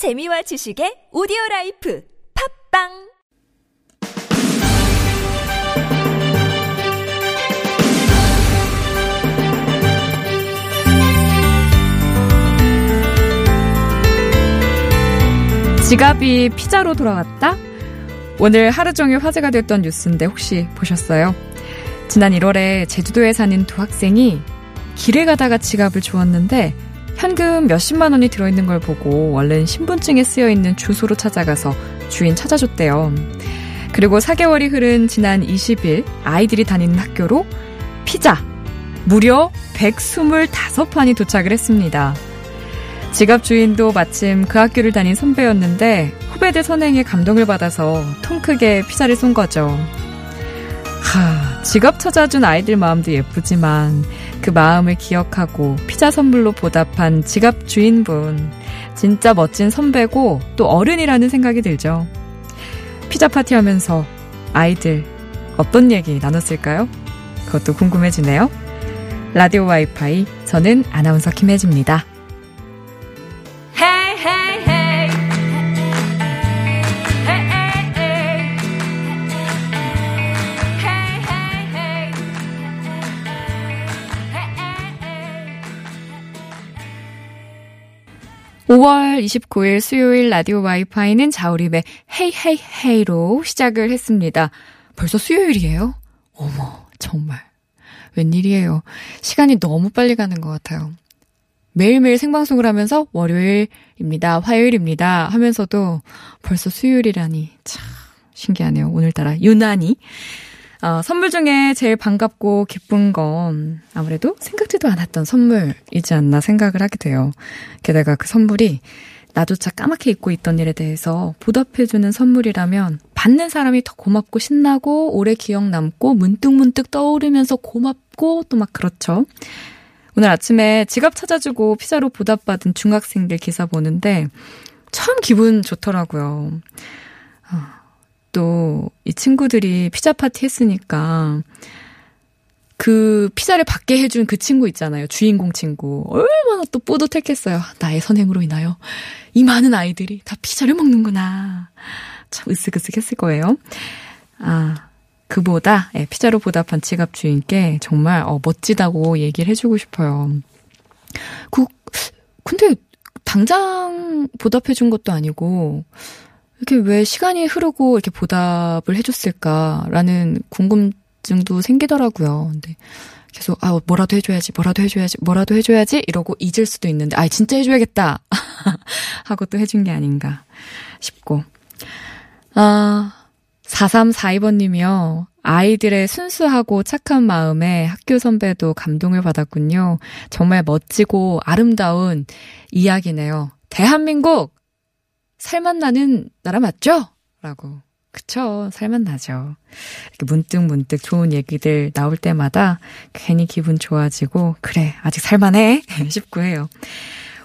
재미와 지식의 오디오 라이프 팟빵 지갑이 피자로 돌아왔다? 오늘 하루 종일 화제가 됐던 뉴스인데 혹시 보셨어요? 지난 1월에 제주도에 사는 두 학생이 길을 가다가 지갑을 주웠는데 현금 몇십만 원이 들어있는 걸 보고 얼른 신분증에 쓰여 있는 주소로 찾아가서 주인 찾아줬대요. 그리고 4개월이 흐른 지난 20일 아이들이 다니는 학교로 피자 무려 125판이 도착을 했습니다. 지갑 주인도 마침 그 학교를 다닌 선배였는데 후배들 선행에 감동을 받아서 통 크게 피자를 쏜 거죠. 하, 지갑 찾아준 아이들 마음도 예쁘지만 그 마음을 기억하고 피자 선물로 보답한 지갑 주인분. 진짜 멋진 선배고 또 어른이라는 생각이 들죠. 피자 파티 하면서 아이들 어떤 얘기 나눴을까요? 그것도 궁금해지네요. 라디오 와이파이, 저는 아나운서 김혜지입니다. Hey. Hey, 5월 29일 수요일 라디오 와이파이는 자우림의 헤이 헤이 헤이로 시작을 했습니다. 벌써 수요일이에요? 어머, 정말. 웬일이에요. 시간이 너무 빨리 가는 것 같아요. 매일매일 생방송을 하면서 월요일입니다, 화요일입니다 하면서도 벌써 수요일이라니 참 신기하네요. 오늘따라 유난히. 어, 선물 중에 제일 반갑고 기쁜 건 아무래도 생각지도 않았던 선물이지 않나 생각을 하게 돼요. 게다가 그 선물이 나조차 까맣게 잊고 있던 일에 대해서 보답해주는 선물이라면 받는 사람이 더 고맙고 신나고 오래 기억 남고 문득문득 떠오르면서 고맙고 또 막 그렇죠. 오늘 아침에 지갑 찾아주고 피자로 보답받은 중학생들 기사 보는데 참 기분 좋더라고요. 또 이 친구들이 피자 파티 했으니까 그 피자를 받게 해준 그 친구 있잖아요. 주인공 친구. 얼마나 또 뿌듯했겠어요. 나의 선행으로 인하여 이 많은 아이들이 다 피자를 먹는구나. 참 으쓱으쓱 했을 거예요. 아, 그보다 예, 피자로 보답한 지갑 주인께 정말 어, 멋지다고 얘기를 해주고 싶어요. 그 근데 당장 보답해준 것도 아니고 이렇게 왜 시간이 흐르고 이렇게 보답을 해줬을까라는 궁금증도 생기더라고요. 근데 계속 아 뭐라도 해줘야지, 뭐라도 해줘야지, 뭐라도 해줘야지 이러고 잊을 수도 있는데 아 진짜 해줘야겠다 하고 또 해준 게 아닌가 싶고 아. 4342번님이요. 아이들의 순수하고 착한 마음에 학교 선배도 감동을 받았군요. 정말 멋지고 아름다운 이야기네요. 대한민국! 살맛 나는 나라 맞죠? 라고. 그쵸. 살맛 나죠. 이렇게 문득 문득 좋은 얘기들 나올 때마다 괜히 기분 좋아지고, 그래, 아직 살만해. 싶고 해요.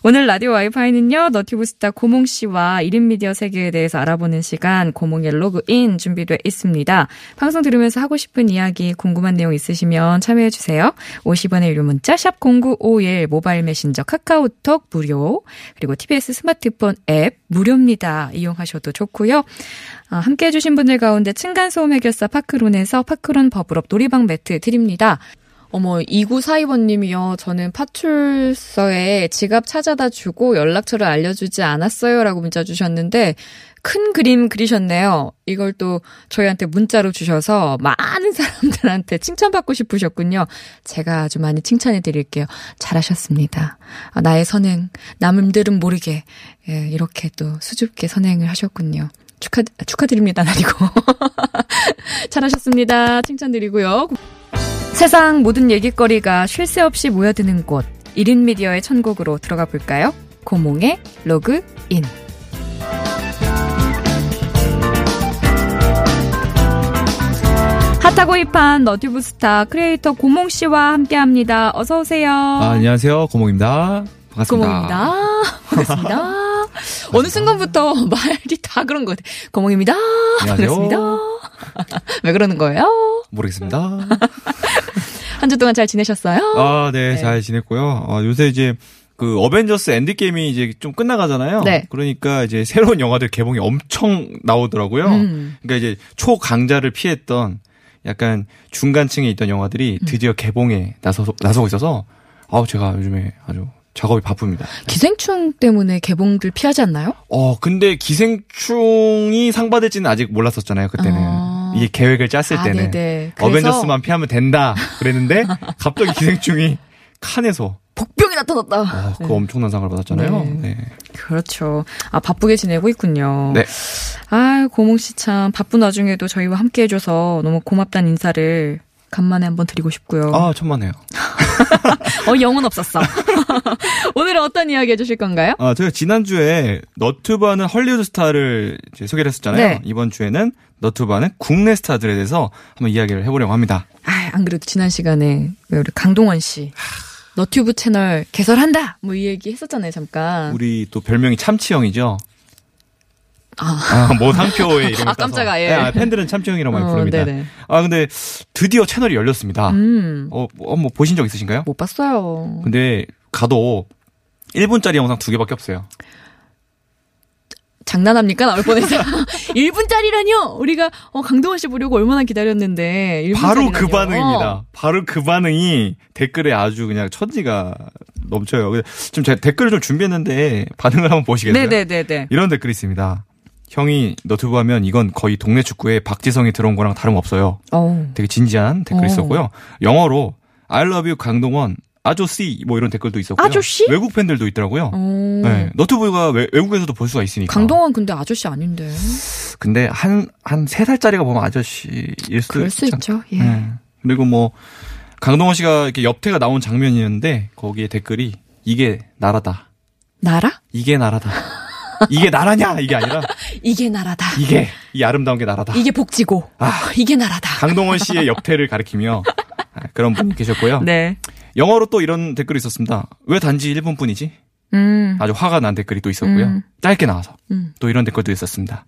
오늘 라디오 와이파이는요, 너튜브 스타 고몽 씨와 1인 미디어 세계에 대해서 알아보는 시간, 고몽의 로그인 준비되어 있습니다. 방송 들으면서 하고 싶은 이야기, 궁금한 내용 있으시면 참여해주세요. 50원의 유료 문자, 샵0951, 모바일 메신저, 카카오톡 무료, 그리고 TBS 스마트폰 앱 무료입니다. 이용하셔도 좋고요. 아, 함께 해주신 분들 가운데 층간소음 해결사 파크론에서 파크론 버블업 놀이방 매트 드립니다. 어머, 2942번님이요. 저는 파출소에 지갑 찾아다 주고 연락처를 알려주지 않았어요. 라고 문자 주셨는데, 큰 그림 그리셨네요. 이걸 또 저희한테 문자로 주셔서 많은 사람들한테 칭찬받고 싶으셨군요. 제가 아주 많이 칭찬해 드릴게요. 잘하셨습니다. 아, 나의 선행, 남들은 모르게, 예, 이렇게 또 수줍게 선행을 하셨군요. 축하, 축하드립니다. 아니고. 잘하셨습니다. 칭찬드리고요. 세상 모든 얘기거리가 쉴 새 없이 모여드는 곳 1인 미디어의 천국으로 들어가 볼까요? 고몽의 로그인 핫하고 힙한 너튜브 스타 크리에이터 고몽 씨와 함께합니다. 어서 오세요. 아, 안녕하세요. 고몽입니다. 반갑습니다. 고몽입니다. 반갑습니다. 어느 순간부터 말이 다 그런 것 같아요. 고몽입니다. 안녕하세요. 반갑습니다. 왜 그러는 거예요? 모르겠습니다. 한 주 동안 잘 지내셨어요? 아, 네, 네. 잘 지냈고요. 어, 요새 이제 그 어벤져스 엔드게임이 이제 좀 끝나가잖아요. 네. 그러니까 이제 새로운 영화들 개봉이 엄청 나오더라고요. 음. 그러니까 이제 초강자를 피했던 약간 중간층에 있던 영화들이 음. 드디어 개봉에 나서 나서고 있어서 아우 제가 요즘에 아주 작업이 바쁩니다. 기생충 때문에 개봉들 피하지 않나요? 어 근데 기생충이 상 받을지는 아직 몰랐었잖아요. 그때는 아. 이게 계획을 짰을 아, 때는 네네. 그래서 어벤져스만 피하면 된다 그랬는데 갑자기 기생충이 칸에서 복병이 나타났다. 아, 그 네. 엄청난 상을 받았잖아요. 네. 네. 그렇죠. 아, 바쁘게 지내고 있군요. 네. 아, 고몽 씨 참 바쁜 와중에도 저희와 함께 해줘서 너무 고맙다는 인사를 간만에 한번 드리고 싶고요. 아 천만에요. 어, 영혼 없었어. 오늘은 어떤 이야기 해주실 건가요? 아, 제가 지난주에 너튜브하는 헐리우드 스타를 소개를 했었잖아요. 네. 이번 주에는 너튜브하는 국내 스타들에 대해서 한번 이야기를 해보려고 합니다. 아, 안 그래도 지난 시간에 왜 우리 강동원 씨 너튜브 채널 개설한다. 뭐 이 얘기 했었잖아요, 잠깐. 우리 또 별명이 참치형이죠. 아, 아, 뭐 상표에 이름을 아. 깜짝아, 예. 네, 아, 팬들은 참치형이라고 많이 어, 부릅니다. 네네. 아, 근데 드디어 채널이 열렸습니다. 음, 어, 뭐, 뭐 보신 적 있으신가요? 못 봤어요. 근데 가도 1분짜리 영상 두 개밖에 없어요. 장난합니까? 나올 뻔해서. 1분짜리라뇨! 우리가, 어, 강동원 씨 보려고 얼마나 기다렸는데. 1분짜리라뇨. 바로 그 반응입니다. 바로 그 반응이 댓글에 아주 그냥 천지가 넘쳐요. 지금 제가 댓글을 좀 준비했는데 반응을 한번 보시겠어요? 네네네네. 이런 댓글이 있습니다. 형이 너튜브 하면 이건 거의 동네 축구에 박지성이 들어온 거랑 다름없어요. 어우. 되게 진지한 댓글이 어. 있었고요. 영어로 I love you 강동원 아저씨 뭐 이런 댓글도 있었고요. 아저씨? 외국 팬들도 있더라고요. 어. 네, 너튜브가 외, 외국에서도 볼 수가 있으니까. 강동원 근데 아저씨 아닌데. 근데 한 한 세 살짜리가 보면 아저씨일 수 그럴 수 않- 있죠. 예. 네. 그리고 뭐 강동원 씨가 이렇게 옆태가 나온 장면이었는데 거기에 댓글이 이게 나라다. 나라? 이게 나라다. 이게 나라냐? 이게 아니라 이게 나라다. 이게 이 아름다운 게 나라다. 이게 복지고. 아. 이게 나라다. 강동원 씨의 옆태를 가리키며 아, 그런 분이 계셨고요. 네. 영어로 또 이런 댓글이 있었습니다. 왜 단지 1분뿐이지? 음. 아주 화가 난 댓글이 또 있었고요. 음. 짧게 나와서 음. 또 이런 댓글도 있었습니다.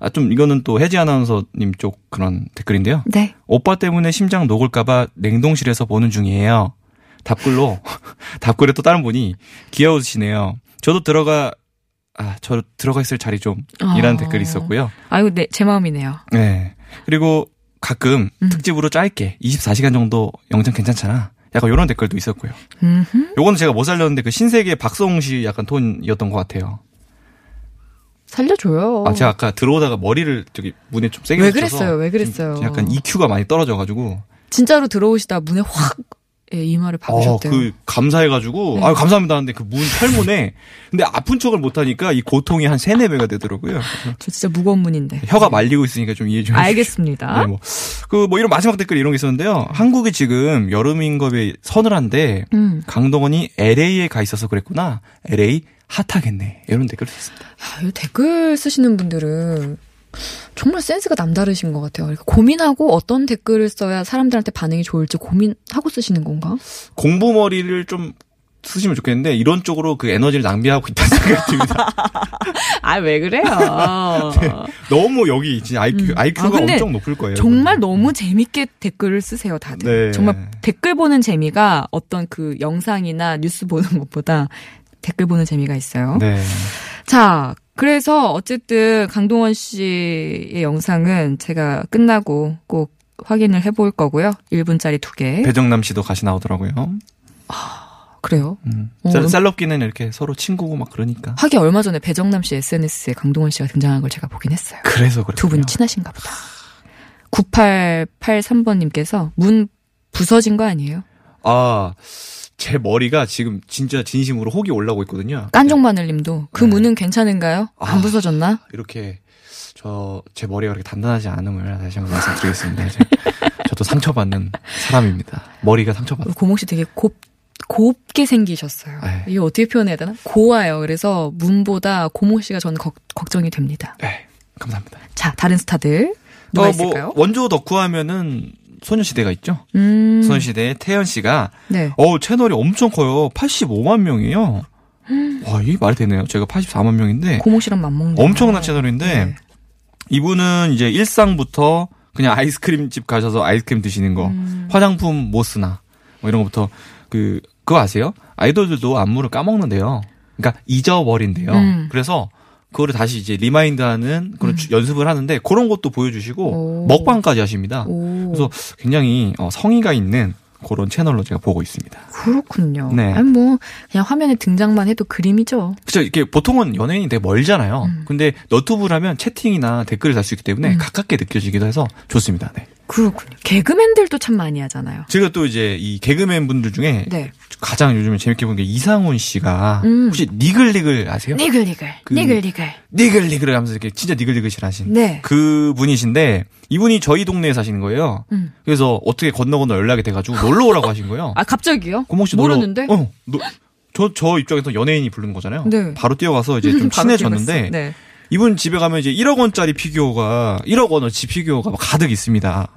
아, 좀 이거는 또 혜지 아나운서님 쪽 그런 댓글인데요. 네. 오빠 때문에 심장 녹을까봐 냉동실에서 보는 중이에요. 답글로 답글에 또 다른 분이 귀여우시네요. 저도 들어가 아, 저 들어가 있을 자리 좀 이라는 아. 댓글이 있었고요. 아유, 네, 제 마음이네요. 네. 그리고 가끔 음. 특집으로 짧게 24시간 정도 영상 괜찮잖아. 약간 이런 댓글도 있었고요. 음흠. 요거는 제가 못 살렸는데 그 신세계 박성웅 씨 약간 톤이었던 것 같아요. 살려줘요. 아, 제가 아까 들어오다가 머리를 저기 문에 좀 세게 왜 그랬어요? 왜 그랬어요? 좀 약간 EQ가 많이 떨어져가지고 진짜로 들어오시다 문에 확 예, 이마를 어, 박으셨대요. 그 감사해가지고 네. 아 감사합니다 하는데 그문 철문에 근데 아픈 척을 못하니까 이 고통이 한 세네 배가 되더라고요. 저 진짜 무거운 문인데. 혀가 말리고 있으니까 좀 이해 좀. 알겠습니다. 네, 뭐. 그, 뭐, 이런 마지막 댓글 이런 게 있었는데요. 한국이 지금 여름 인겁에 서늘한데, 음. 강동원이 LA에 가 있어서 그랬구나. LA 핫하겠네. 이런 댓글을 썼습니다. 야, 이 댓글 쓰시는 분들은 정말 센스가 남다르신 것 같아요. 이렇게 고민하고 어떤 댓글을 써야 사람들한테 반응이 좋을지 고민하고 쓰시는 건가? 공부머리를 좀 쓰시면 좋겠는데, 이런 쪽으로 그 에너지를 낭비하고 있다는 생각이 듭니다. 아, 왜 그래요? 너무 여기 진짜 IQ, 음. IQ가 아, 엄청 높을 거예요. 정말 너무 재밌게 댓글을 쓰세요, 다들. 네. 정말 댓글 보는 재미가 어떤 그 영상이나 뉴스 보는 것보다 댓글 보는 재미가 있어요. 네. 자, 그래서 어쨌든 강동원 씨의 영상은 제가 끝나고 꼭 확인을 해볼 거고요. 1분짜리 두 개. 배정남 씨도 같이 나오더라고요. 그래요. 음. 어, 셀- 음. 셀럽끼는 이렇게 서로 친구고 막 그러니까. 하긴 얼마 전에 배정남 씨 SNS에 강동원 씨가 등장한 걸 제가 보긴 했어요. 그래서 그래요. 두 분 친하신가 보다. 9883번님께서 문 부서진 거 아니에요? 아, 제 머리가 지금 진짜 진심으로 혹이 올라오고 있거든요. 깐종마늘님도 그 네. 문은 괜찮은가요? 안 아. 부서졌나? 이렇게 저 제 머리가 그렇게 단단하지 않음을 다시 한번 말씀드리겠습니다. 제- 저도 상처받는 사람입니다. 머리가 상처받. 고몽 씨 되게 곱 곱게 생기셨어요. 네. 이거 어떻게 표현해야 되나? 고와요. 그래서 문보다 고몽 씨가 저는 걱, 걱정이 됩니다. 네, 감사합니다. 자, 다른 스타들 누가 어, 있을까요? 뭐 원조 덕후 하면은 소녀시대가 있죠. 음, 소녀시대의 태연 씨가 네. 어 채널이 엄청 커요. 85만 명이에요. 와, 이게 말이 되네요. 제가 84만 명인데 고몽 씨랑 맞먹는 엄청난 채널인데 네. 이분은 이제 일상부터 그냥 아이스크림 집 가셔서 아이스크림 드시는 거, 음. 화장품 뭐 쓰나 뭐 이런 것부터 그 그거 아세요? 아이돌들도 안무를 까먹는데요. 그러니까 잊어버린대요. 음. 그래서 그거를 다시 이제 remind하는 그런 주- 연습을 하는데 그런 것도 보여주시고 오. 먹방까지 하십니다. 오. 그래서 굉장히 어, 성의가 있는 그런 채널로 제가 보고 있습니다. 그렇군요. 네. 아니 뭐 그냥 화면에 등장만 해도 그림이죠. 그죠 이렇게 보통은 연예인이 되게 멀잖아요. 음. 근데 너튜브를 하면 채팅이나 댓글을 달 수 있기 때문에 가깝게 느껴지기도 해서 좋습니다. 네. 그렇군요. 개그맨들도 참 많이 하잖아요. 제가 또 이제 이 개그맨 분들 중에 네. 가장 요즘에 재밌게 본 게 이상훈 씨가 음. 혹시 니글니글 아세요? 니글니글, 그- 니글니글. 니글니글 하면서 이렇게 진짜 니글니글실 하신 네. 그 분이신데 이분이 저희 동네에 사시는 거예요. 음. 그래서 어떻게 건너 건너 연락이 돼가지고 놀러 오라고 하신 거예요. 아 갑자기요? 고몽 씨 놀러- 모르는데? 어, 노- 저, 저 입장에서 연예인이 부르는 거잖아요. 네. 바로 뛰어가서 이제 좀 친해졌는데. 네. 이분 집에 가면 이제 1억 원짜리 피규어가 1억 원어치 피규어가 막 가득 있습니다.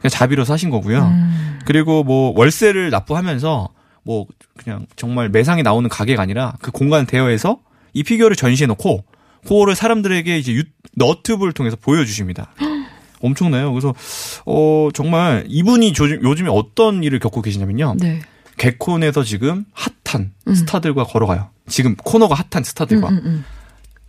그냥 자비로 사신 거고요. 음. 그리고 뭐 월세를 납부하면서 뭐 그냥 정말 매상이 나오는 가게가 아니라 그 공간을 대여해서 이 피규어를 전시해 놓고 그거를 사람들에게 이제 유, 너튜브를 통해서 보여주십니다. 엄청나요. 그래서 어 정말 이분이 조, 요즘에 어떤 일을 겪고 계시냐면요. 네. 개콘에서 지금 핫한 음. 스타들과 걸어가요. 지금 코너가 핫한 스타들과 음, 음,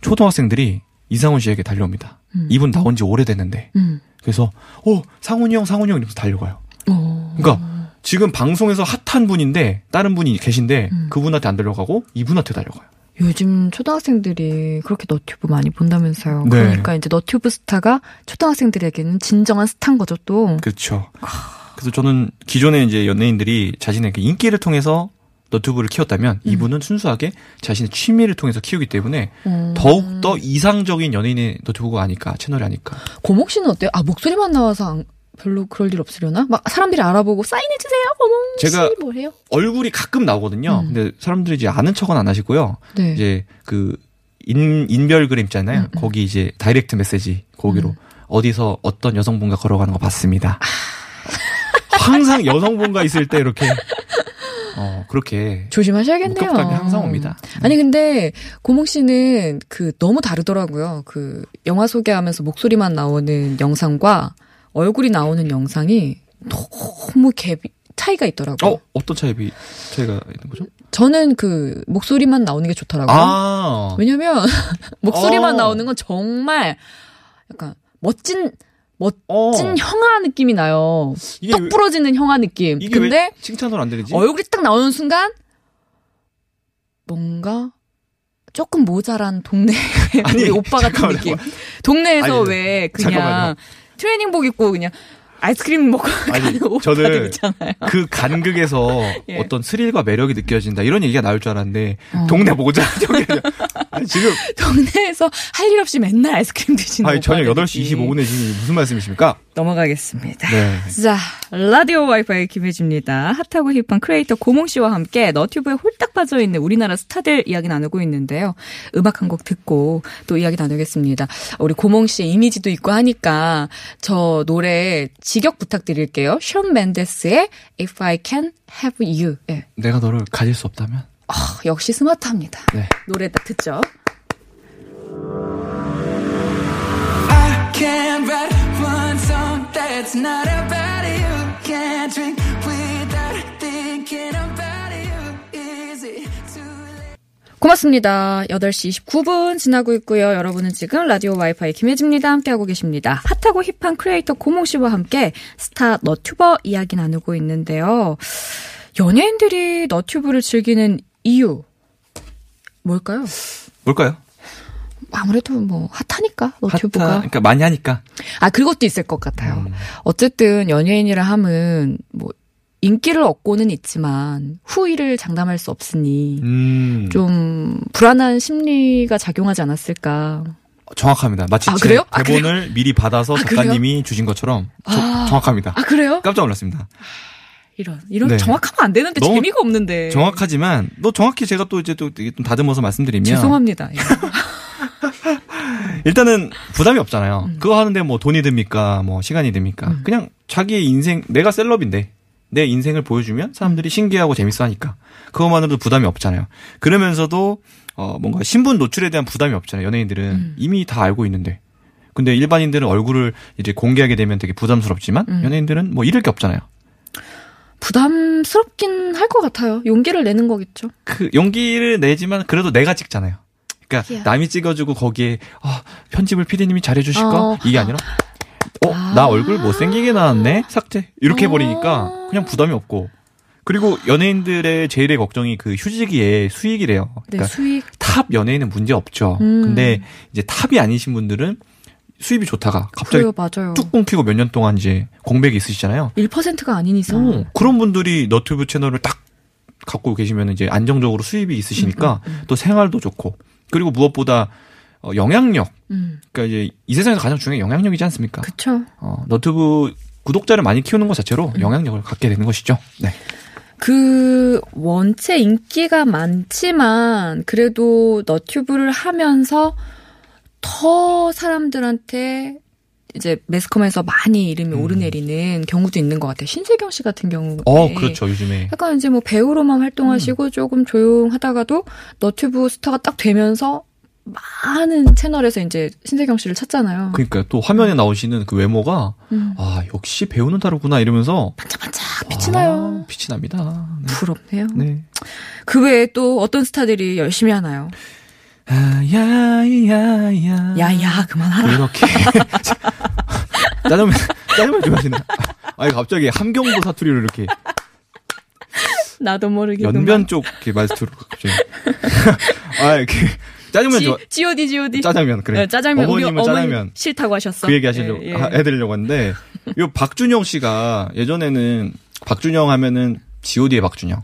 초등학생들이 이상훈 씨에게 달려옵니다. 음. 이분 나온 지 오래됐는데 음. 그래서 어 상훈이 형 상훈이 형 이러면서 달려가요. 어. 그러니까 지금 방송에서 핫한 분인데 다른 분이 계신데 음. 그분한테 안 달려가고 이분한테 달려가요. 요즘 초등학생들이 그렇게 너튜브 많이 본다면서요. 네. 그러니까 이제 너튜브 스타가 초등학생들에게는 진정한 스타인 거죠, 또. 그렇죠. 그래서 저는 기존에 이제 연예인들이 자신의 그 인기를 통해서 너튜브를 키웠다면 음. 이분은 순수하게 자신의 취미를 통해서 키우기 때문에 음. 더욱 더 이상적인 연예인의 너튜브가 아닐까 채널이 아닐까. 고목 씨는 어때요? 아, 목소리만 나와서 안- 별로 그럴 일 없으려나? 막 사람들이 알아보고 사인해 주세요, 고목 씨. 제가- 뭐 해요? 얼굴이 가끔 나오거든요. 음. 근데 사람들이 이제 아는 척은 안 하시고요. 네. 이제 그 인, 인별그램 있잖아요. 음, 음. 거기 이제 다이렉트 메시지 거기로 음. 어디서 어떤 여성분과 걸어가는 거 봤습니다. 항상 여성분과 있을 때 이렇게 어 그렇게 조심하셔야겠네요. 목격담이 항상 옵니다. 아니 근데 고목 씨는 그 너무 다르더라고요. 그 영화 소개하면서 목소리만 나오는 영상과 얼굴이 나오는 영상이 너무 갭이 차이가 있더라고요. 어 어떤 차이비 차이가 있는 거죠? 저는 그 목소리만 나오는 게 좋더라고요. 아 왜냐면 목소리만 어. 나오는 건 정말 약간 멋진 멋진 어, 형아 느낌이 나요. 이게 떡 왜- 부러지는 형아 느낌. 근데 왜 칭찬으로 안 들리지? 얼굴이 딱 나오는 순간 뭔가 조금 모자란 동네 아니, 오빠 같은 잠깐만요. 느낌. 동네에서 아니, 왜 그냥 잠깐만요. 트레이닝복 입고 그냥 아이스크림 먹고 아니, 가는 저는 있잖아요. 그 간극에서 예. 어떤 스릴과 매력이 느껴진다 이런 얘기가 나올 줄 알았는데 어. 동네 모자 아니, 지금 동네에서 할 일 없이 맨날 아이스크림 드시는 아니 저녁 오빠들 8시 느낌. 25분에 지금 무슨 말씀이십니까? 넘어가겠습니다. 네. 자, 라디오 와이파이 김혜지입니다. 핫하고 힙한 크리에이터 고몽 씨와 함께 너튜브에 홀딱 빠져 있는 우리나라 스타들 이야기 나누고 있는데요. 음악 한 곡 듣고 또 이야기 나누겠습니다. 우리 고몽 씨의 이미지도 있고 하니까 저 노래 직역 부탁드릴게요. 션 맨데스의 If I Can Have You. 예. 내가 너를 가질 수 없다면 아, 역시 스마트합니다. 네. 노래 딱 듣죠. 고맙습니다. 8시 29분 지나고 있고요. 여러분은 지금 라디오 와이파이 김혜지입니다. 함께하고 계십니다. 핫하고 힙한 크리에이터 고몽 씨와 함께 스타 너튜버 이야기 나누고 있는데요. 연예인들이 너튜브를 즐기는 이유 뭘까요? 뭘까요? 아무래도 뭐 핫하니까 너튜브가. 핫하, 그러니까 많이 하니까. 아 그것도 있을 것 같아요. 음. 어쨌든 연예인이라 함은 뭐 인기를 얻고는 있지만 후위를 장담할 수 없으니 음. 좀 불안한 심리가 작용하지 않았을까. 정확합니다. 마치 아, 제 그래요? 아, 대본을 미리 받아서 아, 그래요? 작가님이 주신 것처럼 저- 아. 정확합니다. 아 그래요? 깜짝 놀랐습니다. 이런 이런 네. 정확하면 안 되는데 재미가 없는데. 정확하지만 또 정확히 제가 또 이제 또 이게 좀 다듬어서 말씀드리면 죄송합니다. 예. 일단은 부담이 없잖아요. 음. 그거 하는데 뭐 돈이 듭니까? 뭐 시간이 듭니까? 그냥 자기의 인생 내가 셀럽인데 내 인생을 보여주면 사람들이 신기하고 재밌어 하니까 그것만으로도 부담이 없잖아요. 그러면서도 어 뭔가 신분 노출에 대한 부담이 없잖아요. 연예인들은 음. 이미 다 알고 있는데. 근데 일반인들은 얼굴을 이제 공개하게 되면 되게 부담스럽지만 음. 연예인들은 뭐 잃을 게 없잖아요. 부담스럽긴 할 것 같아요. 용기를 내는 거겠죠. 그 용기를 내지만 그래도 내가 찍잖아요. 그러니까 야. 남이 찍어주고 거기에 아, 편집을 피디님이 잘해주실까 어. 이게 아니라 어 아. 나 얼굴 못생기게 나왔네 삭제 이렇게 어. 해버리니까 그냥 부담이 없고 그리고 연예인들의 제일의 걱정이 그 휴지기의 수익이래요. 네, 그러니까 수익. 탑 연예인은 문제 없죠. 음. 근데 이제 탑이 아니신 분들은 수입이 좋다가 갑자기 그래요, 맞아요. 뚝 끊기고 몇 년 동안 이제 공백이 있으시잖아요. 1%가 아닌 이상. 어, 그런 분들이 너튜브 채널을 딱 갖고 계시면 이제 안정적으로 수입이 있으시니까 음, 또 생활도 좋고 그리고 무엇보다 어, 영향력 음, 그러니까 이제 이 세상에서 가장 중요한 게 영향력이지 않습니까? 그쵸. 어, 너튜브 구독자를 많이 키우는 것 자체로 음. 영향력을 갖게 되는 것이죠. 네. 그 원체 인기가 많지만 그래도 너튜브를 하면서 더 사람들한테 이제 매스컴에서 많이 이름이 음. 오르내리는 경우도 있는 것 같아요. 신세경 씨 같은 경우에 어, 그렇죠. 요즘에 약간 이제 뭐 배우로만 활동하시고 조금 조용하다가도 너튜브 스타가 딱 되면서 많은 채널에서 이제 신세경 씨를 찾잖아요. 그러니까 또 화면에 나오시는 그 외모가 음. 아 역시 배우는 다르구나 이러면서 반짝반짝 빛이 나요. 아, 빛이 납니다. 네. 부럽네요. 네. 그 외에 또 어떤 스타들이 열심히 하나요? 아, 야야야. 야야 그만하라. 이렇게 짜장면 짜장면 좋아하시네. 아니 갑자기 함경도 사투리로 이렇게 나도 모르게 연변 쪽 이렇게 말투로 갑자기. 아 이렇게 짜장면 좋아. G.O.D. G.O.D. 짜장면 그래. 네, 짜장면. 우리 어머님은 어머니 짜장면. 싫다고 하셨어. 그 얘기 하시려고 예, 예. 하- 해드리려고 했는데 요 박준형 씨가 예전에는 박준형 하면은 G.O.D의 박준형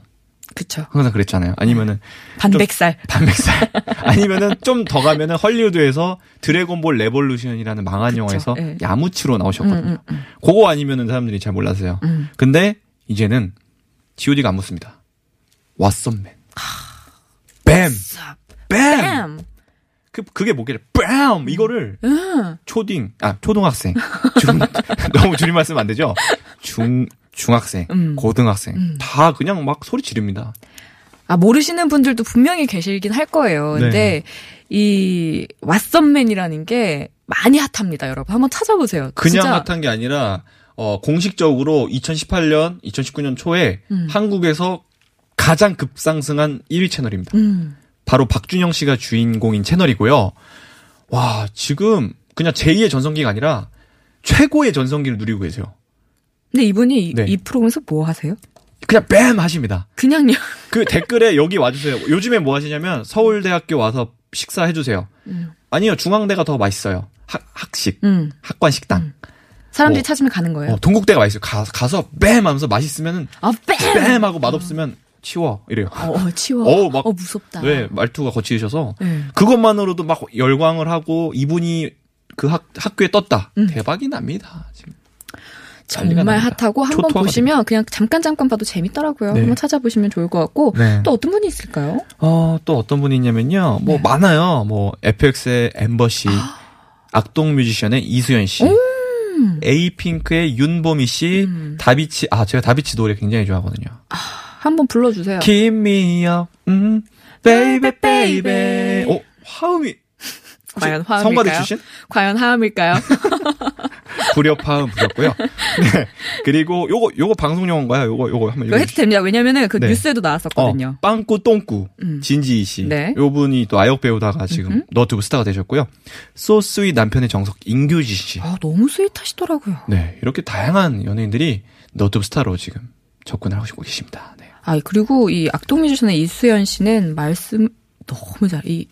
그쵸. 항상 그랬잖아요. 아니면은 반백살. 반백살 아니면은 좀 더 가면은 헐리우드에서 드래곤볼 레볼루션이라는 망한 그쵸, 영화에서 예. 야무치로 나오셨거든요. 음, 음, 그거 아니면은 사람들이 잘 몰랐어요. 음. 근데 이제는 G.O.D가 안 묻습니다. 왓썸맨. 뱀. 뱀. 뺨. 그 그게 뭐길래 뱀 이거를 응. 초딩 아 초등학생 중 너무 줄임말 쓰면 안 되죠. 중 중학생, 음. 고등학생 음. 다 그냥 막 소리 지릅니다. 아, 모르시는 분들도 분명히 계시긴 할 거예요. 네. 근데 이 왓썸맨이라는 게 많이 핫합니다, 여러분. 한번 찾아보세요. 그냥 진짜. 핫한 게 아니라 어 공식적으로 2018년, 2019년 초에 음. 한국에서 가장 급상승한 1위 채널입니다. 음. 바로 박준영 씨가 주인공인 채널이고요. 와, 지금 그냥 제2의 전성기가 아니라 최고의 전성기를 누리고 계세요. 근데 이분이 이- 네. 이 프로그램에서 뭐 하세요? 그냥 뱀 하십니다. 그냥요. 그 댓글에 여기 와주세요. 요즘에 뭐 하시냐면 서울대학교 와서 식사해 주세요. 음. 아니요, 중앙대가 더 맛있어요. 학, 학식, 음. 학관 식당. 사람들이 뭐, 찾으면 가는 거예요. 어, 동국대가 맛있어요. 가, 가서 뱀 하면서 맛있으면은 아, 뺨! 뱀 하고 맛없으면 치워. 이래요. 어, 어, 치워. 어우, 막- 어, 무섭다. 네, 말투가 거치셔서 네. 그것만으로도 막 열광을 하고 이분이 그 학, 학교에 떴다. 음. 대박이 납니다. 지금. 정말. 핫하고 한번 초토화가 보시면 그냥 잠깐 잠깐 봐도 재밌더라고요. 네. 한번 찾아보시면 좋을 것 같고 네. 또 어떤 분이 있을까요? 어, 또 어떤 분이 있냐면요. 뭐 네. 많아요. 뭐 FX의 엠버씨, 악동 뮤지션의 이수연 씨, 에이핑크의 윤보미 씨, 음. 다비치 아 제가 다비치 노래 굉장히 좋아하거든요. 한번 불러주세요. Keep me up, 음, baby baby. 어 화음이 과연 화음일까요? 성가대 출신? 과연 하음일까요? 불협화음 부렸고요. 네. 그리고 요거 요거 방송 용어인가요? 요거 요거 한번 이거 해도. 됩니다. 왜냐면은 그 네. 뉴스에도 나왔었거든요. 어, 빵꾸 똥꾸 음. 진지희 씨. 네. 요 분이 또 아역 배우다가 지금 음흠. 너튜브 스타가 되셨고요. 소스윗 남편의 정석 인규진 씨. 아, 너무 스윗하시더라고요. 네. 이렇게 다양한 연예인들이 너튜브 스타로 지금 접근을 하시고 계십니다. 네. 아, 그리고 이 악동 뮤지션의 이수연 씨는 말씀 너무 잘, 이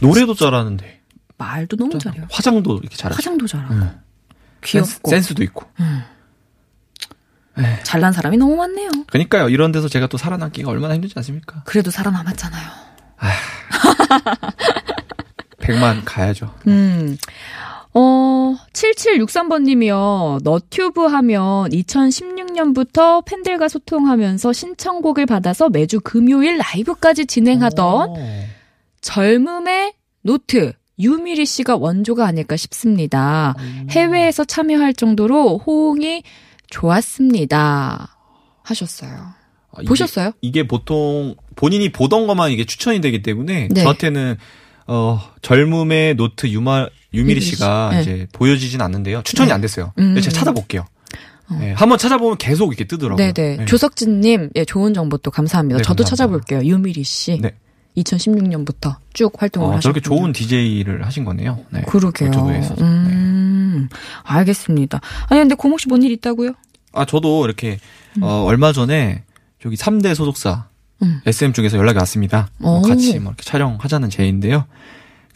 노래도 잘하는데 말도 너무 잘해요. 화장도 이렇게 잘하시고 화장도 잘하고 음. 귀엽고 센스, 도 있고. 잘난 사람이 너무 많네요. 그러니까요. 이런 데서 제가 또 살아남기가 얼마나 힘들지 않습니까? 그래도 살아남았잖아요. 100만 가야죠. 음. 어, 7763번 님이요. 너튜브 하면 2016년부터 팬들과 소통하면서 신청곡을 받아서 매주 금요일 라이브까지 진행하던 오. 젊음의 노트 유미리 씨가 원조가 아닐까 싶습니다. 해외에서 참여할 정도로 호응이 좋았습니다. 하셨어요. 아, 이게- 보셨어요? 이게 보통 본인이 보던 것만 이게 추천이 되기 때문에 네. 저한테는 어 젊음의 노트 유마 유미리 씨가 씨. 네. 이제 보여지진 않는데요. 추천이 안 됐어요. 음. 제가 찾아볼게요. 네, 한번 찾아보면 계속 이렇게 뜨더라고요. 네네. 네. 조석진님, 예, 좋은 정보 또 감사합니다. 네, 저도 감사합니다. 찾아볼게요. 유미리 씨. 네. 2016년부터 쭉 활동을 어, 저렇게 하셨군요. 좋은 DJ를 하신 거네요. 네. 그러게요. 네. 음, 알겠습니다. 아니, 근데 고몽 씨 뭔 일 있다고요? 아, 저도 이렇게, 어, 얼마 전에, 저기 3대 소속사, 음. SM 쪽에서 연락이 왔습니다. 어, 오. 같이 뭐 이렇게 촬영하자는 제의인데요.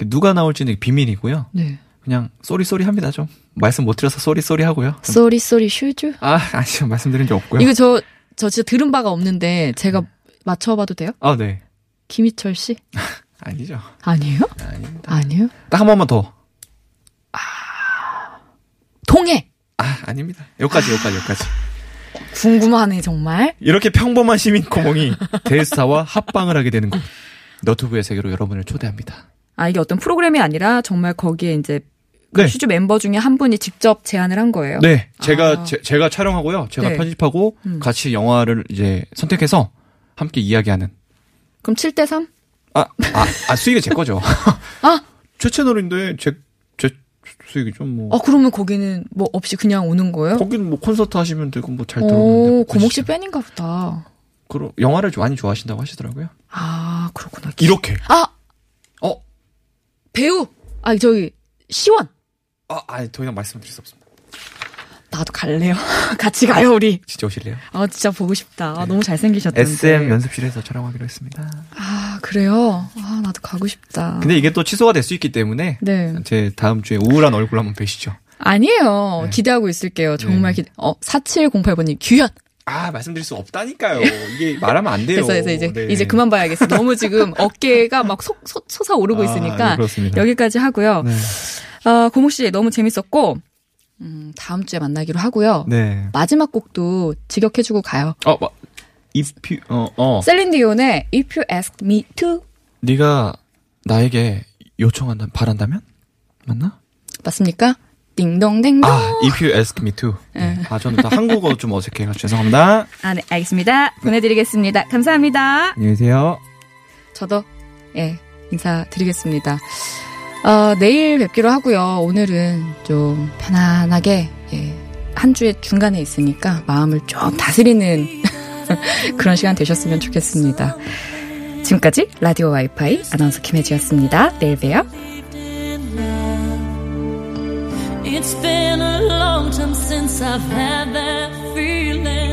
누가 나올지는 비밀이고요. 네. 그냥 sorry sorry 합니다, 좀. 말씀 못 드려서 sorry sorry 하고요. 좀- sorry, sorry, 슈주? 아, 아니요. 말씀드린 적 없고요. 이거 저, 저 진짜 들은 바가 없는데, 제가 맞춰봐도 돼요? 아, 네. 김희철 씨? 아니죠. 아니에요? 아닙니다. 아니에요? 딱 한 번만 더. 동해! 아, 아닙니다. 여기까지, 여기까지, 여기까지. 궁금하네, 정말. 이렇게 평범한 시민 고몽이 대스타와 합방을 하게 되는 곳. 너튜브의 세계로 여러분을 초대합니다. 아, 이게 어떤 프로그램이 아니라, 정말 거기에 이제, 그 네. 슈주 멤버 중에 한 분이 직접 제안을 한 거예요. 네, 제가 아. 제, 가 촬영하고요. 제가 네. 편집하고 음. 같이 영화를 이제 선택해서 함께 이야기하는. 그럼 7대 3? 아, 아, 아 수익이 제 거죠. 아! 제 채널인데 제, 제 수익이 좀 뭐. 아, 그러면 거기는 뭐 없이 그냥 오는 거예요? 거기는 뭐 콘서트 하시면 되고 뭐잘 오, 들어오는데. 고목 씨 팬인가 보다. 그럼 영화를 좀 많이 좋아하신다고 하시더라고요. 아, 그렇구나. 이렇게. 아! 어, 배우! 아, 저기, 시원! 아, 아니 더 이상 말씀드릴 수 없습니다. 나도 갈래요. 같이 가요, 우리. 진짜 오실래요? 아, 진짜 보고 싶다. 아, 너무 잘생기셨던데. SM 연습실에서 촬영하기로 했습니다. 아, 그래요? 아, 나도 가고 싶다. 근데 이게 또 취소가 될 수 있기 때문에 네. 제 다음 주에 우울한 얼굴 한번 뵈시죠. 아니에요. 네. 기대하고 있을게요. 정말 네. 기대, 어, 4708번님, 규현! 아 말씀드릴 수 없다니까요. 이게 말하면 안 돼요. 됐어. 이제, 네. 이제 그만 봐야겠어. 너무 지금 어깨가 막 솟, 솟, 솟아오르고 아, 있으니까. 네, 그렇습니다. 여기까지 하고요. 네. 아, 고모 씨 너무 재밌었고, 음, 다음 주에 만나기로 하고요. 네. 마지막 곡도 직역해주고 가요. 어, 뭐, if you, 어, 어. 셀린디온의 If You Ask Me To 네가 나에게 요청한다, 바란다면? 맞나? 맞습니까? 띵동댕동. 아, if you ask me to. 네. 아, 저는 다 한국어 좀 어색해서 죄송합니다. 아, 네, 알겠습니다. 보내드리겠습니다. 감사합니다. 안녕히 계세요. 저도, 예, 인사드리겠습니다. 어, 내일 뵙기로 하고요. 오늘은 좀 편안하게, 예, 한 주의 중간에 있으니까 마음을 좀 다스리는 그런 시간 되셨으면 좋겠습니다. 지금까지 라디오 와이파이 아나운서 김혜지였습니다. 내일 봬요. It's been a long time since I've had that feeling.